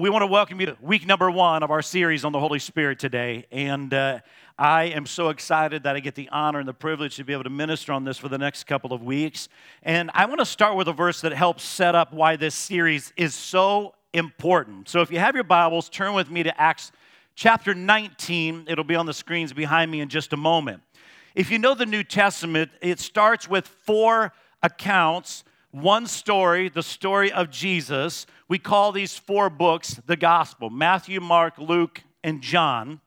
We want to welcome you to week number one of our series on the Holy Spirit today. And uh, I am so excited that I get the honor and the privilege to be able to minister on this for the next couple of weeks. And I want to start with a verse that helps set up why this series is so important. So if you have your Bibles, turn with me to Acts chapter 19. It'll be on the screens behind me in just a moment. If you know the New Testament, it starts with four accounts one story, the story of Jesus. We call these four books the gospel Matthew, Mark, Luke, and John.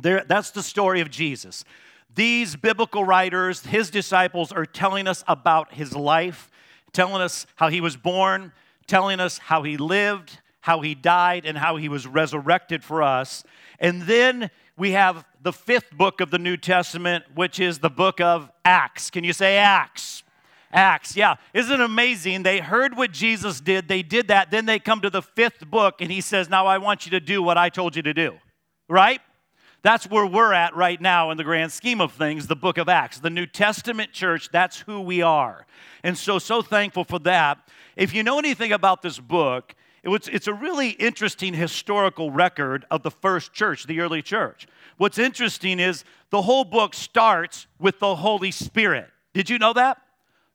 There, that's the story of Jesus. These biblical writers, his disciples, are telling us about his life, telling us how he was born, telling us how he lived, how he died, and how he was resurrected for us. And then we have the fifth book of the New Testament, which is the book of Acts. Can you say Acts? Acts, yeah. Isn't it amazing? They heard what Jesus did, they did that, then they come to the fifth book, and he says, Now I want you to do what I told you to do, right? That's where we're at right now in the grand scheme of things, the book of Acts. The New Testament church, that's who we are. And so, so thankful for that. If you know anything about this book, it's a really interesting historical record of the first church, the early church. What's interesting is the whole book starts with the Holy Spirit. Did you know that?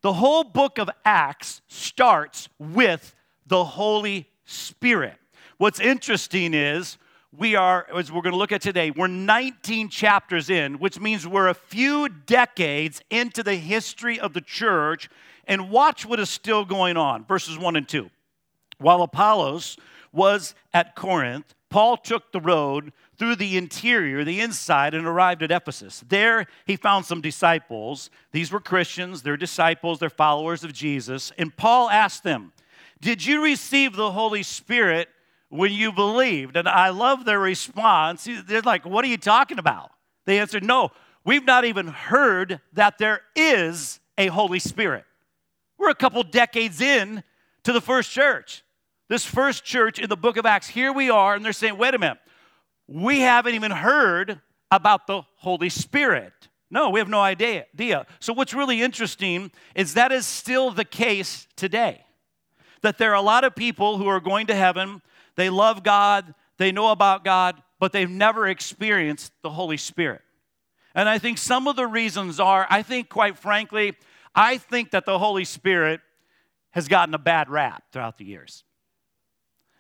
The whole book of Acts starts with the Holy Spirit. What's interesting is we are, as we're going to look at today, we're 19 chapters in, which means we're a few decades into the history of the church. And watch what is still going on, verses 1 and 2. While Apollos was at Corinth, Paul took the road through the interior, the inside, and arrived at Ephesus. There he found some disciples. These were Christians, they're disciples, they're followers of Jesus. And Paul asked them, Did you receive the Holy Spirit when you believed? And I love their response. They're like, What are you talking about? They answered, No, we've not even heard that there is a Holy Spirit. We're a couple decades in to the first church. This first church in the book of Acts, here we are, and they're saying, Wait a minute we haven't even heard about the Holy Spirit. No, we have no idea. So, what's really interesting is that is still the case today. That there are a lot of people who are going to heaven, they love God, they know about God, but they've never experienced the Holy Spirit. And I think some of the reasons are, I think, quite frankly, I think that the Holy Spirit has gotten a bad rap throughout the years.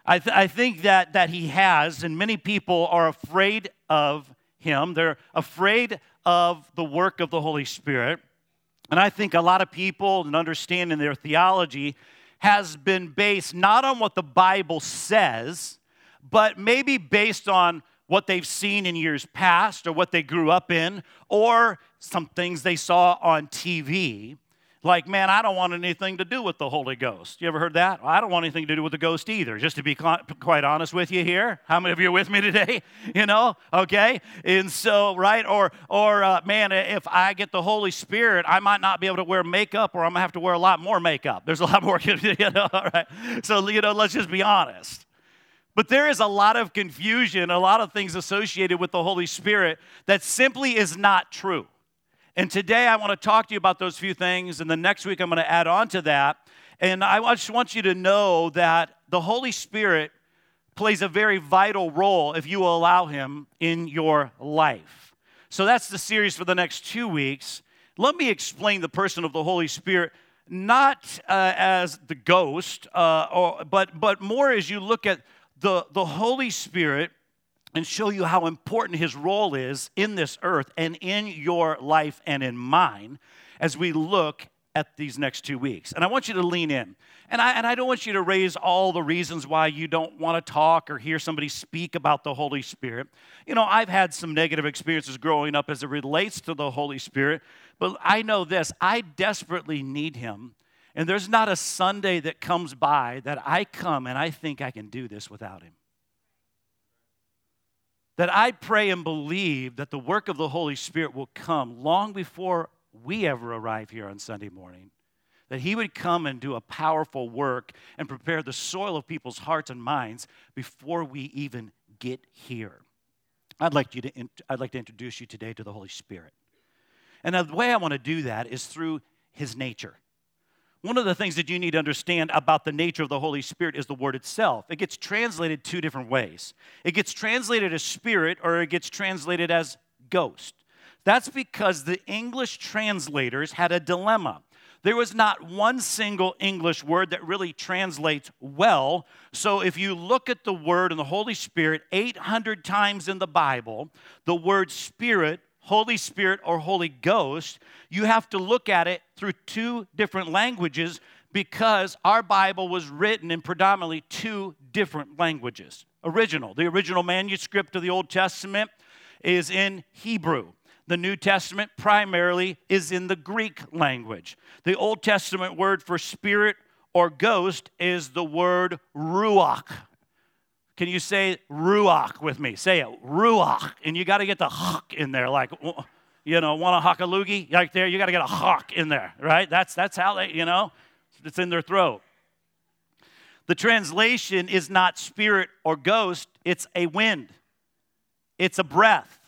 I, th- I think that, that he has, and many people are afraid of him. They're afraid of the work of the Holy Spirit. And I think a lot of people and understanding their theology has been based not on what the Bible says, but maybe based on what they've seen in years past or what they grew up in or some things they saw on TV like, man, I don't want anything to do with the Holy Ghost. You ever heard that? I don't want anything to do with the ghost either, just to be quite honest with you here. How many of you are with me today? You know, okay? And so, right? Or, or uh, man, if I get the Holy Spirit, I might not be able to wear makeup or I'm to have to wear a lot more makeup. There's a lot more, you know, all right? So, you know, let's just be honest. But there is a lot of confusion, a lot of things associated with the Holy Spirit that simply is not true. And today I want to talk to you about those few things, and the next week I'm going to add on to that. And I just want you to know that the Holy Spirit plays a very vital role if you allow Him in your life. So that's the series for the next two weeks. Let me explain the person of the Holy Spirit, not uh, as the ghost, uh, or, but, but more as you look at the, the Holy Spirit and show you how important his role is in this earth and in your life and in mine as we look at these next two weeks. And I want you to lean in. And I, and I don't want you to raise all the reasons why you don't want to talk or hear somebody speak about the Holy Spirit. You know, I've had some negative experiences growing up as it relates to the Holy Spirit, but I know this I desperately need Him. And there's not a Sunday that comes by that I come and I think I can do this without Him that I pray and believe that the work of the Holy Spirit will come long before we ever arrive here on Sunday morning. That He would come and do a powerful work and prepare the soil of people's hearts and minds before we even get here. I'd like, you to, I'd like to introduce you today to the Holy Spirit. And the way I want to do that is through His nature. One of the things that you need to understand about the nature of the Holy Spirit is the word itself. It gets translated two different ways. It gets translated as spirit or it gets translated as ghost. That's because the English translators had a dilemma. There was not one single English word that really translates well. So if you look at the word and the Holy Spirit 800 times in the Bible, the word spirit Holy Spirit or Holy Ghost, you have to look at it through two different languages because our Bible was written in predominantly two different languages. Original, the original manuscript of the Old Testament is in Hebrew. The New Testament primarily is in the Greek language. The Old Testament word for spirit or ghost is the word ruach. Can you say ruach with me? Say it, ruach. And you got to get the huck in there, like, you know, want a huck a loogie? Like there, you got to get a huck in there, right? That's, that's how they, you know, it's in their throat. The translation is not spirit or ghost, it's a wind, it's a breath.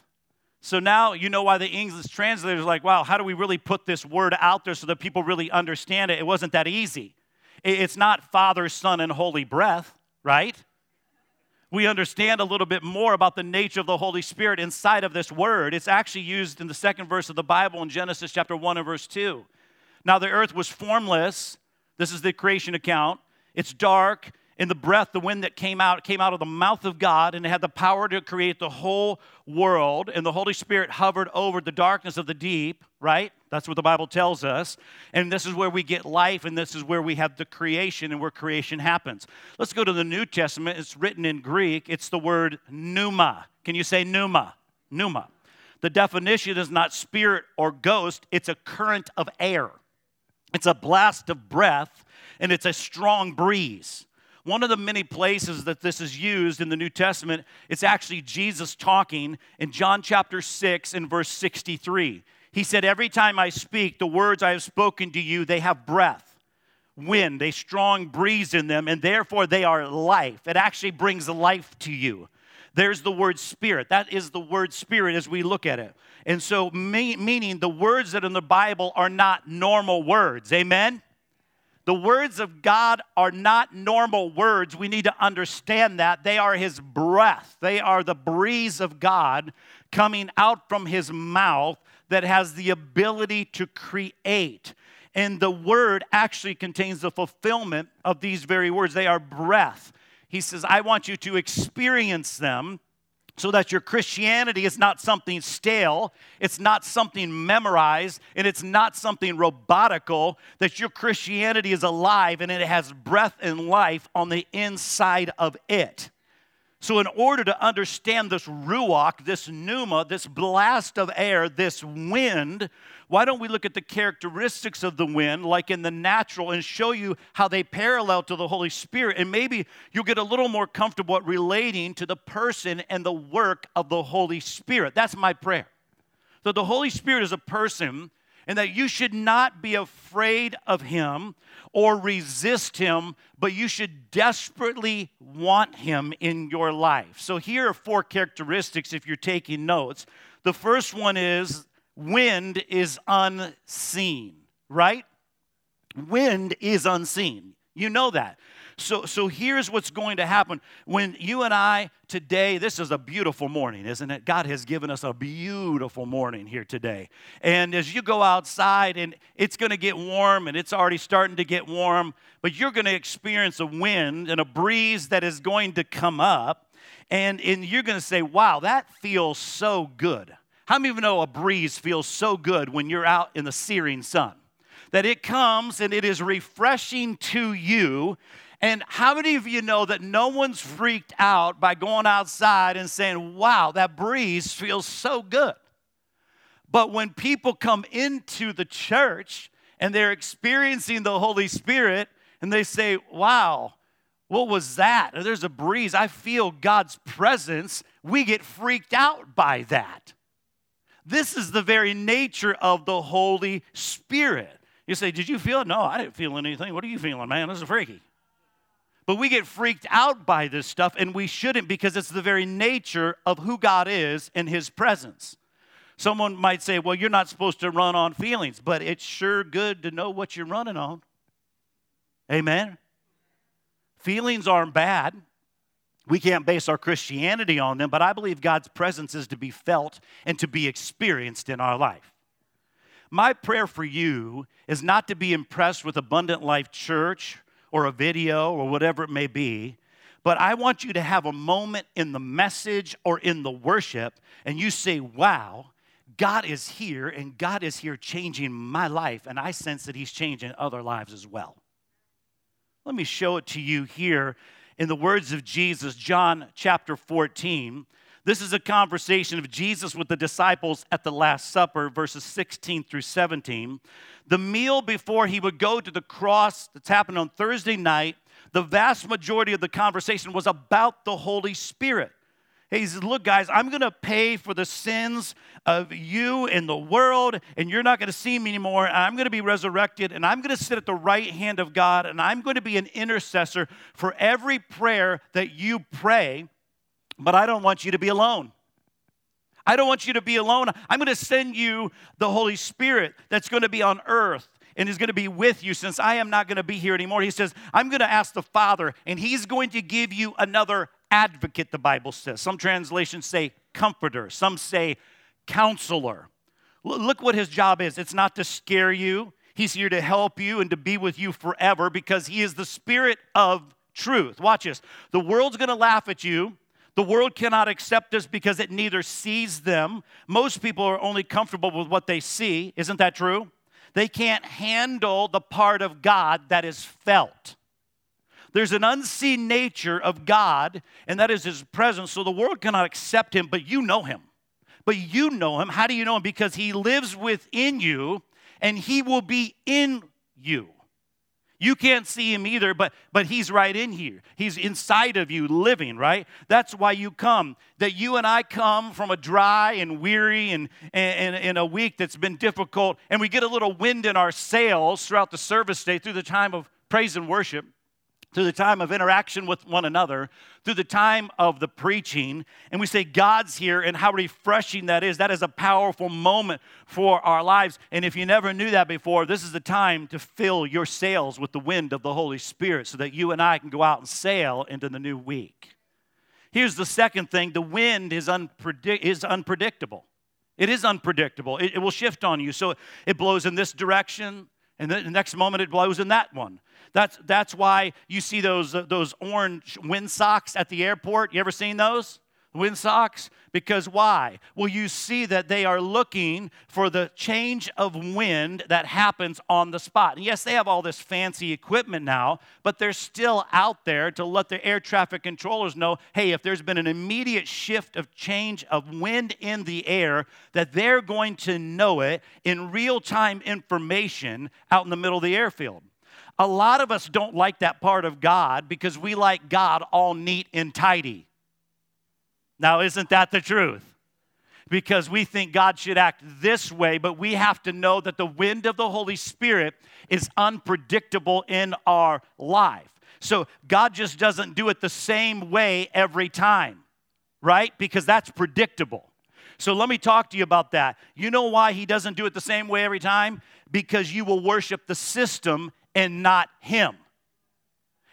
So now you know why the English translators are like, wow, how do we really put this word out there so that people really understand it? It wasn't that easy. It's not Father, Son, and Holy Breath, right? We understand a little bit more about the nature of the Holy Spirit inside of this word. It's actually used in the second verse of the Bible in Genesis chapter 1 and verse 2. Now, the earth was formless. This is the creation account. It's dark. In the breath, the wind that came out came out of the mouth of God, and it had the power to create the whole world. And the Holy Spirit hovered over the darkness of the deep, right? That's what the Bible tells us. And this is where we get life, and this is where we have the creation and where creation happens. Let's go to the New Testament. It's written in Greek, it's the word pneuma. Can you say pneuma? Pneuma. The definition is not spirit or ghost, it's a current of air, it's a blast of breath, and it's a strong breeze. One of the many places that this is used in the New Testament, it's actually Jesus talking in John chapter 6 and verse 63. He said, Every time I speak, the words I have spoken to you, they have breath, wind, a strong breeze in them, and therefore they are life. It actually brings life to you. There's the word spirit. That is the word spirit as we look at it. And so, meaning the words that in the Bible are not normal words. Amen? The words of God are not normal words. We need to understand that. They are His breath, they are the breeze of God coming out from His mouth that has the ability to create. And the word actually contains the fulfillment of these very words. They are breath. He says, I want you to experience them so that your Christianity is not something stale, it's not something memorized, and it's not something robotical, that your Christianity is alive and it has breath and life on the inside of it. So, in order to understand this ruach, this pneuma, this blast of air, this wind, why don't we look at the characteristics of the wind, like in the natural, and show you how they parallel to the Holy Spirit? And maybe you'll get a little more comfortable at relating to the person and the work of the Holy Spirit. That's my prayer. That the Holy Spirit is a person and that you should not be afraid of him or resist him, but you should desperately want him in your life. So, here are four characteristics if you're taking notes. The first one is wind is unseen, right? Wind is unseen. You know that. So, so here's what's going to happen. When you and I today, this is a beautiful morning, isn't it? God has given us a beautiful morning here today. And as you go outside, and it's going to get warm, and it's already starting to get warm, but you're going to experience a wind and a breeze that is going to come up. And, and you're going to say, wow, that feels so good. How many of you know a breeze feels so good when you're out in the searing sun? That it comes and it is refreshing to you and how many of you know that no one's freaked out by going outside and saying, wow, that breeze feels so good? But when people come into the church and they're experiencing the Holy Spirit and they say, wow, what was that? There's a breeze. I feel God's presence. We get freaked out by that. This is the very nature of the Holy Spirit. You say, Did you feel it? No, I didn't feel anything. What are you feeling, man? This is freaky. But we get freaked out by this stuff, and we shouldn't because it's the very nature of who God is in His presence. Someone might say, Well, you're not supposed to run on feelings, but it's sure good to know what you're running on. Amen? Feelings aren't bad. We can't base our Christianity on them, but I believe God's presence is to be felt and to be experienced in our life. My prayer for you is not to be impressed with Abundant Life Church or a video or whatever it may be, but I want you to have a moment in the message or in the worship and you say, Wow, God is here and God is here changing my life, and I sense that He's changing other lives as well. Let me show it to you here in the words of Jesus, John chapter 14. This is a conversation of Jesus with the disciples at the Last Supper, verses 16 through 17. The meal before he would go to the cross that's happened on Thursday night, the vast majority of the conversation was about the Holy Spirit. He says, Look, guys, I'm going to pay for the sins of you and the world, and you're not going to see me anymore. I'm going to be resurrected, and I'm going to sit at the right hand of God, and I'm going to be an intercessor for every prayer that you pray. But I don't want you to be alone. I don't want you to be alone. I'm going to send you the Holy Spirit that's going to be on earth and is going to be with you since I am not going to be here anymore. He says, I'm going to ask the Father, and He's going to give you another advocate, the Bible says. Some translations say comforter, some say counselor. Look what his job is it's not to scare you, he's here to help you and to be with you forever because he is the spirit of truth. Watch this. The world's going to laugh at you. The world cannot accept us because it neither sees them. Most people are only comfortable with what they see. Isn't that true? They can't handle the part of God that is felt. There's an unseen nature of God, and that is His presence. So the world cannot accept Him, but you know Him. But you know Him. How do you know Him? Because He lives within you, and He will be in you. You can't see him either, but, but he's right in here. He's inside of you living, right? That's why you come. That you and I come from a dry and weary and, and, and, a week that's been difficult, and we get a little wind in our sails throughout the service day through the time of praise and worship through the time of interaction with one another, through the time of the preaching, and we say God's here and how refreshing that is. That is a powerful moment for our lives. And if you never knew that before, this is the time to fill your sails with the wind of the Holy Spirit so that you and I can go out and sail into the new week. Here's the second thing the wind is, unpredict- is unpredictable. It is unpredictable. It, it will shift on you. So it blows in this direction, and the next moment it blows in that one. That's, that's why you see those, those orange wind socks at the airport. You ever seen those? Wind socks? Because why? Well, you see that they are looking for the change of wind that happens on the spot. And yes, they have all this fancy equipment now, but they're still out there to let the air traffic controllers know hey, if there's been an immediate shift of change of wind in the air, that they're going to know it in real time information out in the middle of the airfield. A lot of us don't like that part of God because we like God all neat and tidy. Now, isn't that the truth? Because we think God should act this way, but we have to know that the wind of the Holy Spirit is unpredictable in our life. So God just doesn't do it the same way every time, right? Because that's predictable. So let me talk to you about that. You know why He doesn't do it the same way every time? Because you will worship the system and not Him.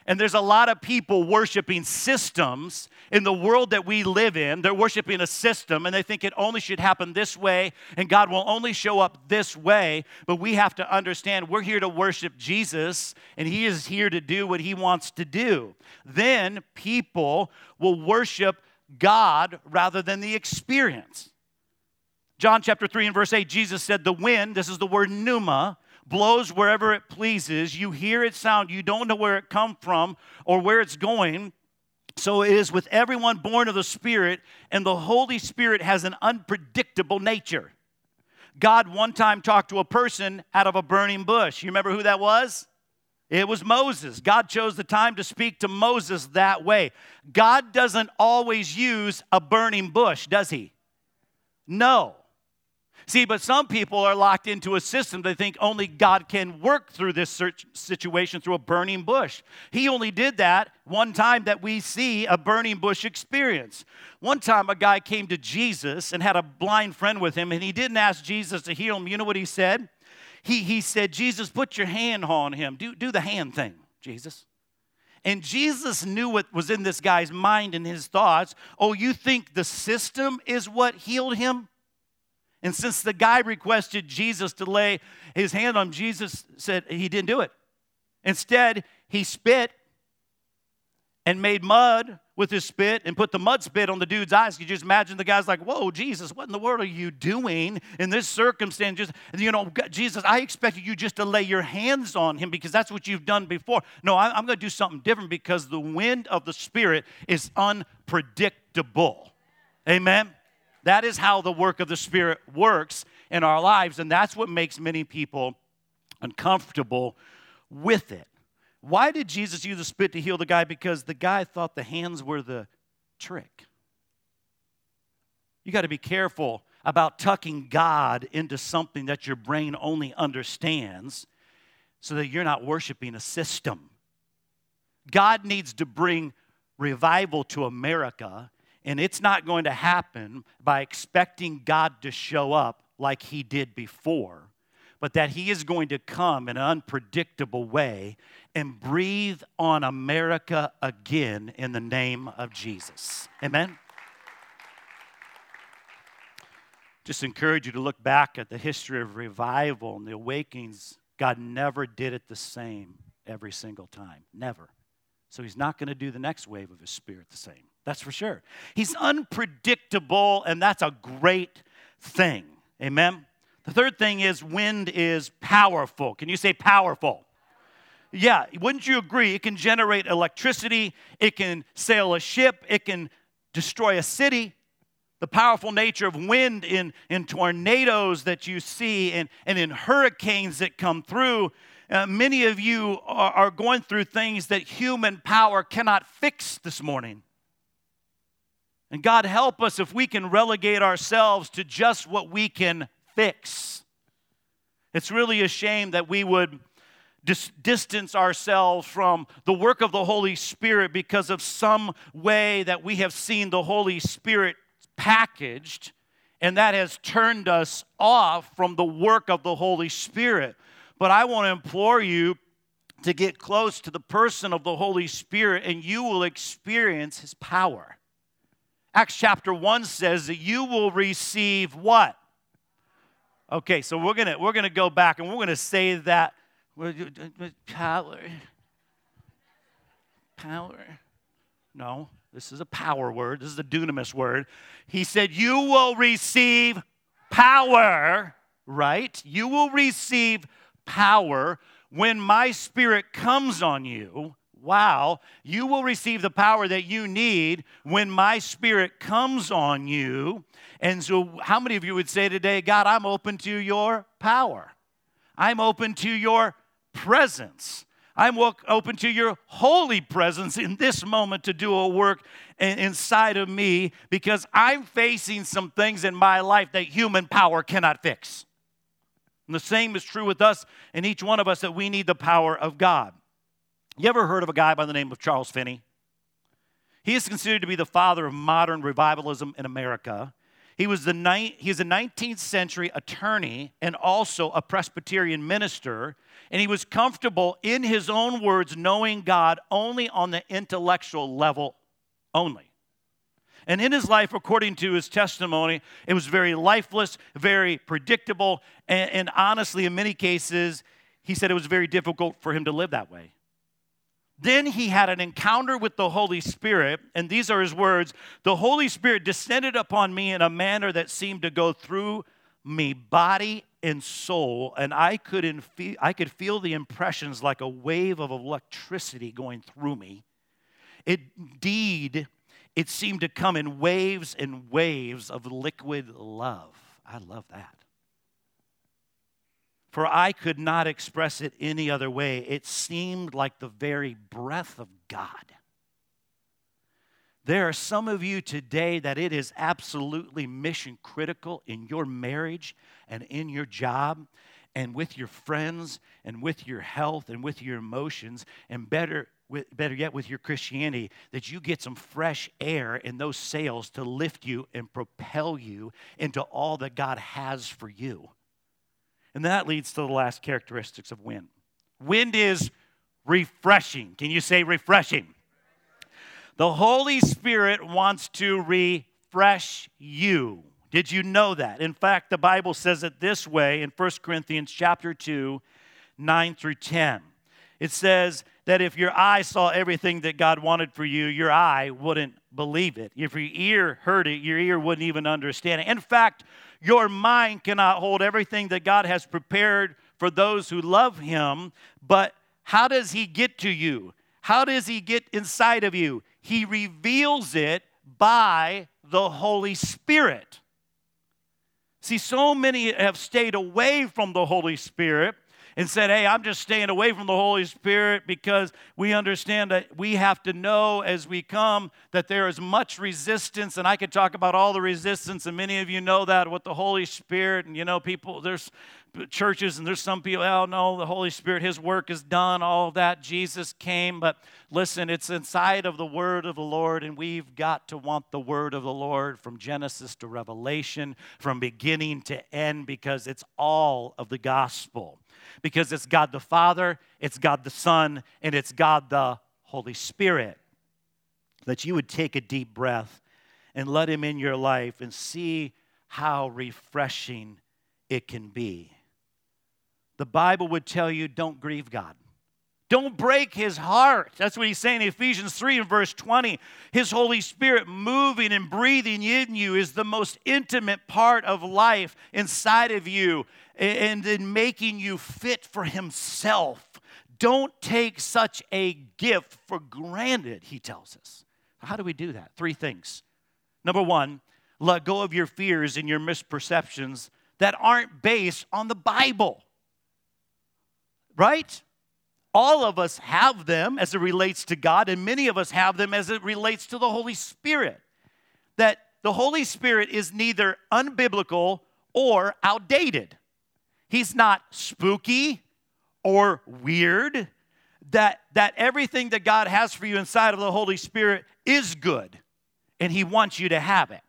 And there's a lot of people worshiping systems in the world that we live in. They're worshiping a system and they think it only should happen this way and God will only show up this way. But we have to understand we're here to worship Jesus and He is here to do what He wants to do. Then people will worship God rather than the experience. John chapter 3 and verse 8, Jesus said, The wind, this is the word pneuma, blows wherever it pleases. You hear its sound, you don't know where it come from or where it's going. So it is with everyone born of the Spirit, and the Holy Spirit has an unpredictable nature. God one time talked to a person out of a burning bush. You remember who that was? It was Moses. God chose the time to speak to Moses that way. God doesn't always use a burning bush, does he? No. See, but some people are locked into a system. They think only God can work through this situation through a burning bush. He only did that one time that we see a burning bush experience. One time, a guy came to Jesus and had a blind friend with him, and he didn't ask Jesus to heal him. You know what he said? He, he said, Jesus, put your hand on him. Do, do the hand thing. Jesus. And Jesus knew what was in this guy's mind and his thoughts. Oh, you think the system is what healed him? And since the guy requested Jesus to lay his hand on him, Jesus, said he didn't do it. Instead, he spit and made mud with his spit and put the mud spit on the dude's eyes. You just imagine the guy's like, Whoa, Jesus, what in the world are you doing in this circumstance? Just, you know, Jesus, I expected you just to lay your hands on him because that's what you've done before. No, I'm going to do something different because the wind of the Spirit is unpredictable. Amen? That is how the work of the Spirit works in our lives, and that's what makes many people uncomfortable with it. Why did Jesus use the spit to heal the guy? Because the guy thought the hands were the trick. You got to be careful about tucking God into something that your brain only understands so that you're not worshiping a system. God needs to bring revival to America, and it's not going to happen by expecting God to show up like he did before but that He is going to come in an unpredictable way and breathe on America again in the name of Jesus. Amen? Just encourage you to look back at the history of revival and the awakenings. God never did it the same every single time. Never. So He's not going to do the next wave of His Spirit the same. That's for sure. He's unpredictable, and that's a great thing. Amen? The third thing is wind is powerful. Can you say powerful? Yeah, wouldn't you agree? It can generate electricity, it can sail a ship, it can destroy a city. The powerful nature of wind in, in tornadoes that you see and, and in hurricanes that come through. Uh, many of you are, are going through things that human power cannot fix this morning. And God help us if we can relegate ourselves to just what we can fix. It's really a shame that we would dis- distance ourselves from the work of the Holy Spirit because of some way that we have seen the Holy Spirit packaged, and that has turned us off from the work of the Holy Spirit. But I want to implore you to get close to the person of the Holy Spirit, and you will experience his power. Acts chapter 1 says that you will receive what? Okay, so we're gonna we're gonna go back and we're gonna say that power. Power. No, this is a power word. This is a dunamis word. He said, You will receive power, right? You will receive power when my spirit comes on you. Wow, you will receive the power that you need when my spirit comes on you. And so, how many of you would say today, God, I'm open to your power? I'm open to your presence. I'm open to your holy presence in this moment to do a work inside of me because I'm facing some things in my life that human power cannot fix. And the same is true with us and each one of us that we need the power of God. You ever heard of a guy by the name of Charles Finney? He is considered to be the father of modern revivalism in America. He was the ni- he's a 19th century attorney and also a Presbyterian minister, and he was comfortable in his own words knowing God only on the intellectual level only. And in his life, according to his testimony, it was very lifeless, very predictable, and, and honestly, in many cases, he said it was very difficult for him to live that way. Then he had an encounter with the Holy Spirit, and these are his words The Holy Spirit descended upon me in a manner that seemed to go through me, body and soul, and I could, feel, I could feel the impressions like a wave of electricity going through me. Indeed, it seemed to come in waves and waves of liquid love. I love that for I could not express it any other way. It seemed like the very breath of God. There are some of you today that it is absolutely mission critical in your marriage and in your job and with your friends and with your health and with your emotions and better better yet with your Christianity that you get some fresh air in those sails to lift you and propel you into all that God has for you. And that leads to the last characteristics of wind. Wind is refreshing. Can you say refreshing? The Holy Spirit wants to refresh you. Did you know that? In fact, the Bible says it this way in 1 Corinthians chapter 2, 9 through 10. It says that if your eye saw everything that God wanted for you, your eye wouldn't believe it. If your ear heard it, your ear wouldn't even understand it. In fact, your mind cannot hold everything that God has prepared for those who love Him. But how does He get to you? How does He get inside of you? He reveals it by the Holy Spirit. See, so many have stayed away from the Holy Spirit and said, Hey, I'm just staying away from the Holy Spirit because we understand that we have to know as we come that there is much resistance. And I could talk about all the resistance, and many of you know that with the Holy Spirit. And you know, people, there's churches and there's some people, oh no, the Holy Spirit, His work is done, all that. Jesus came. But listen, it's inside of the Word of the Lord, and we've got to want the Word of the Lord from Genesis to Revelation, from beginning to end, because it's all of the gospel because it's God the Father, it's God the Son, and it's God the Holy Spirit. That you would take a deep breath and let Him in your life and see how refreshing it can be. The Bible would tell you don't grieve God. Don't break his heart. That's what he's saying in Ephesians 3 and verse 20. His Holy Spirit moving and breathing in you is the most intimate part of life inside of you and in making you fit for himself. Don't take such a gift for granted, he tells us. How do we do that? Three things. Number one, let go of your fears and your misperceptions that aren't based on the Bible. Right? All of us have them as it relates to God, and many of us have them as it relates to the Holy Spirit. That the Holy Spirit is neither unbiblical or outdated. He's not spooky or weird. That, that everything that God has for you inside of the Holy Spirit is good, and He wants you to have it.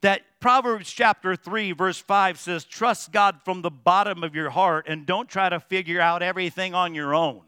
That Proverbs chapter 3, verse 5 says, Trust God from the bottom of your heart and don't try to figure out everything on your own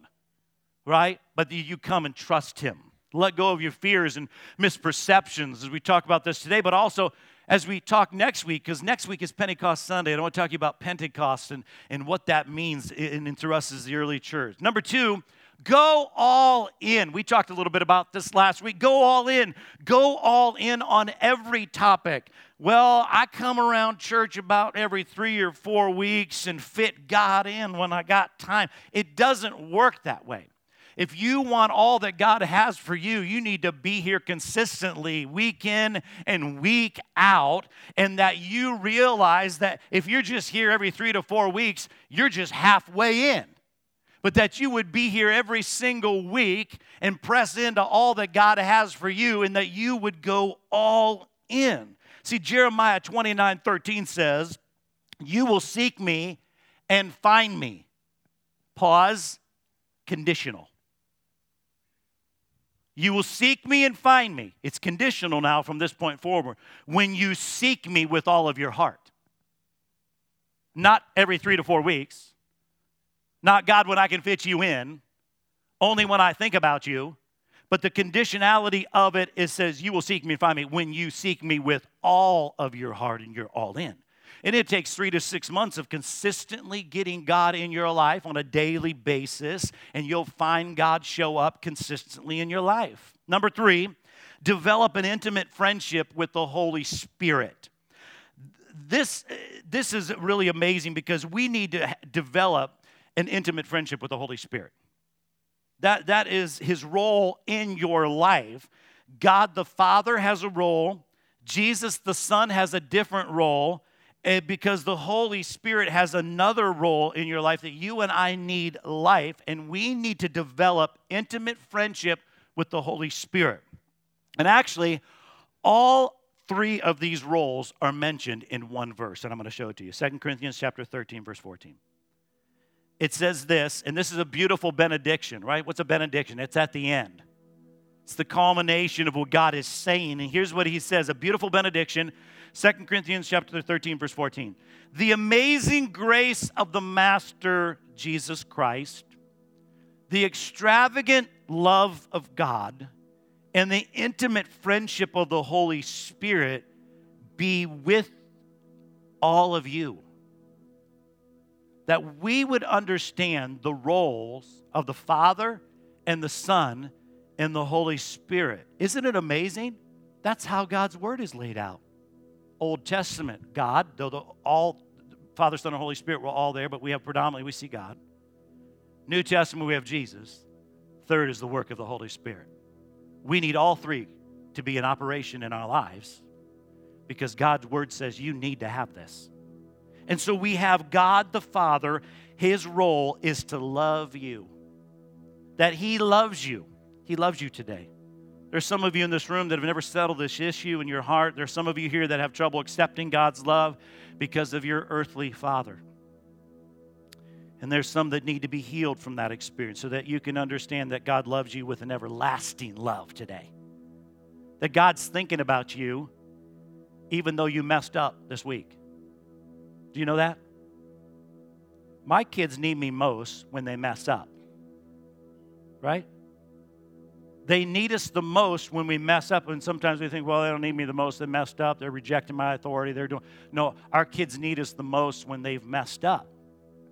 right? But you come and trust Him. Let go of your fears and misperceptions as we talk about this today, but also as we talk next week, because next week is Pentecost Sunday. and I want to talk to you about Pentecost and, and what that means in, in, us as the early church. Number two, go all in. We talked a little bit about this last week. Go all in. Go all in on every topic. Well, I come around church about every three or four weeks and fit God in when I got time. It doesn't work that way. If you want all that God has for you, you need to be here consistently, week in and week out, and that you realize that if you're just here every three to four weeks, you're just halfway in. But that you would be here every single week and press into all that God has for you, and that you would go all in. See, Jeremiah 29 13 says, You will seek me and find me. Pause, conditional. You will seek me and find me. It's conditional now from this point forward. When you seek me with all of your heart. Not every three to four weeks. Not God when I can fit you in. Only when I think about you. But the conditionality of it, it says, You will seek me and find me when you seek me with all of your heart and you're all in. And it takes three to six months of consistently getting God in your life on a daily basis, and you'll find God show up consistently in your life. Number three, develop an intimate friendship with the Holy Spirit. This, this is really amazing because we need to develop an intimate friendship with the Holy Spirit. That, that is his role in your life. God the Father has a role, Jesus the Son has a different role, Eh, because the Holy Spirit has another role in your life that you and I need life, and we need to develop intimate friendship with the Holy Spirit. And actually, all three of these roles are mentioned in one verse, and I'm going to show it to you. 2 Corinthians chapter 13, verse 14. It says this, and this is a beautiful benediction, right? What's a benediction? It's at the end. It's the culmination of what God is saying. And here's what he says a beautiful benediction 2 Corinthians chapter 13, verse 14. The amazing grace of the Master Jesus Christ, the extravagant love of God and the intimate friendship of the Holy Spirit be with all of you. That we would understand the roles of the Father and the Son and the Holy Spirit. Isn't it amazing? That's how God's Word is laid out. Old Testament, God, though the, all Father, Son, and Holy Spirit were all there, but we have predominantly, we see God. New Testament, we have Jesus. Third is the work of the Holy Spirit. We need all three to be in operation in our lives because God's word says you need to have this. And so we have God the Father, his role is to love you. That he loves you. He loves you today. There's some of you in this room that have never settled this issue in your heart. There's some of you here that have trouble accepting God's love because of your earthly father. And there's some that need to be healed from that experience so that you can understand that God loves you with an everlasting love today. That God's thinking about you even though you messed up this week. Do you know that? My kids need me most when they mess up. Right? They need us the most when we mess up, and sometimes we think, well, they don't need me the most. They messed up. They're rejecting my authority. They're doing. No, our kids need us the most when they've messed up.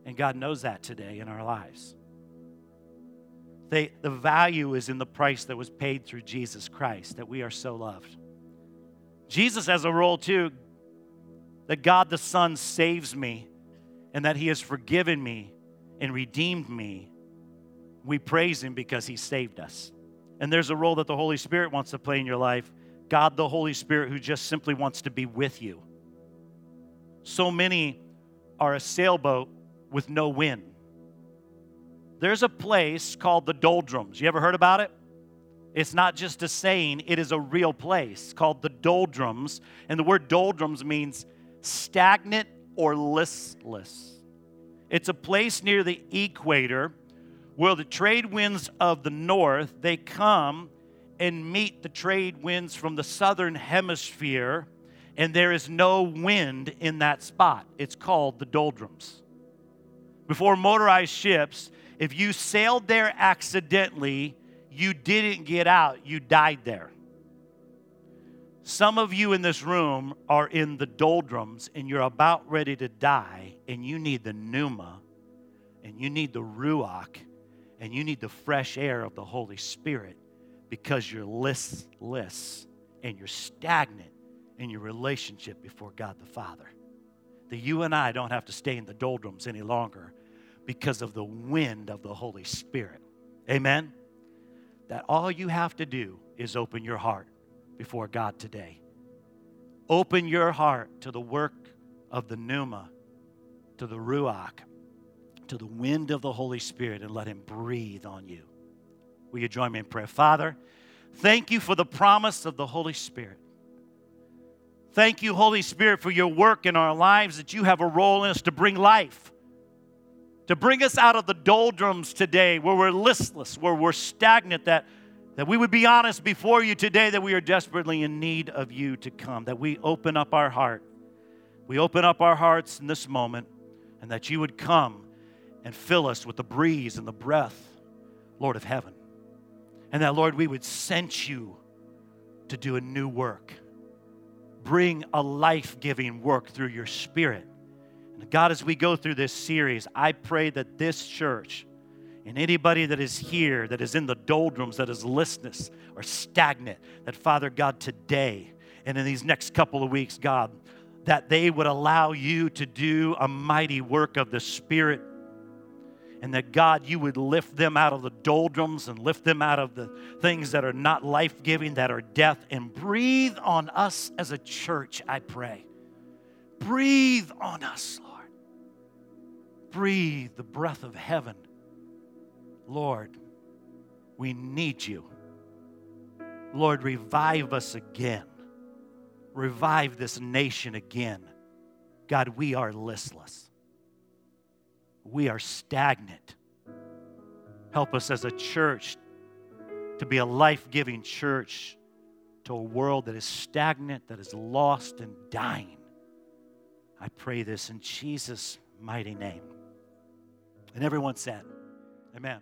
And God knows that today in our lives. They, the value is in the price that was paid through Jesus Christ, that we are so loved. Jesus has a role too that God the Son saves me and that He has forgiven me and redeemed me. We praise Him because He saved us. And there's a role that the Holy Spirit wants to play in your life God the Holy Spirit, who just simply wants to be with you. So many are a sailboat with no wind. There's a place called the doldrums. You ever heard about it? It's not just a saying, it is a real place called the doldrums. And the word doldrums means stagnant or listless. It's a place near the equator where the trade winds of the north, they come and meet the trade winds from the southern hemisphere, and there is no wind in that spot. It's called the doldrums. Before motorized ships, if you sailed there accidentally, you didn't get out, you died there. Some of you in this room are in the doldrums and you're about ready to die, and you need the pneuma, and you need the ruach, and you need the fresh air of the Holy Spirit because you're listless and you're stagnant in your relationship before God the Father. That you and I don't have to stay in the doldrums any longer because of the wind of the Holy Spirit. Amen? that all you have to do is open your heart before God today. Open your heart to the work of the pneuma, to the ruach, to the wind of the Holy Spirit, and let Him breathe on you. Will you join me in prayer? Father, thank you for the promise of the Holy Spirit. Thank you, Holy Spirit, for your work in our lives, that you have a role in us to bring life to bring us out of the doldrums today where we're listless, where we're stagnant, that, that we would be honest before you today that we are desperately in need of you to come, that we open up our heart. We open up our hearts in this moment, and that you would come and fill us with the breeze and the breath, Lord of heaven. And that, Lord, we would sense you to do a new work. Bring a life giving work through your spirit God, as we go through this series, I pray that this church and anybody that is here that is in the doldrums, that is listless or stagnant, that Father God, today and in these next couple of weeks, God, that they would allow you to do a mighty work of the Spirit. And that God, you would lift them out of the doldrums and lift them out of the things that are not life giving, that are death, and breathe on us as a church, I pray. Breathe on us, Lord. Breathe the breath of heaven. Lord, we need you. Lord, revive us again. Revive this nation again. God, we are listless. We are stagnant. Help us as a church to be a life giving church to a world that is stagnant, that is lost and dying. I pray this in Jesus' mighty name. And everyone said, Amen.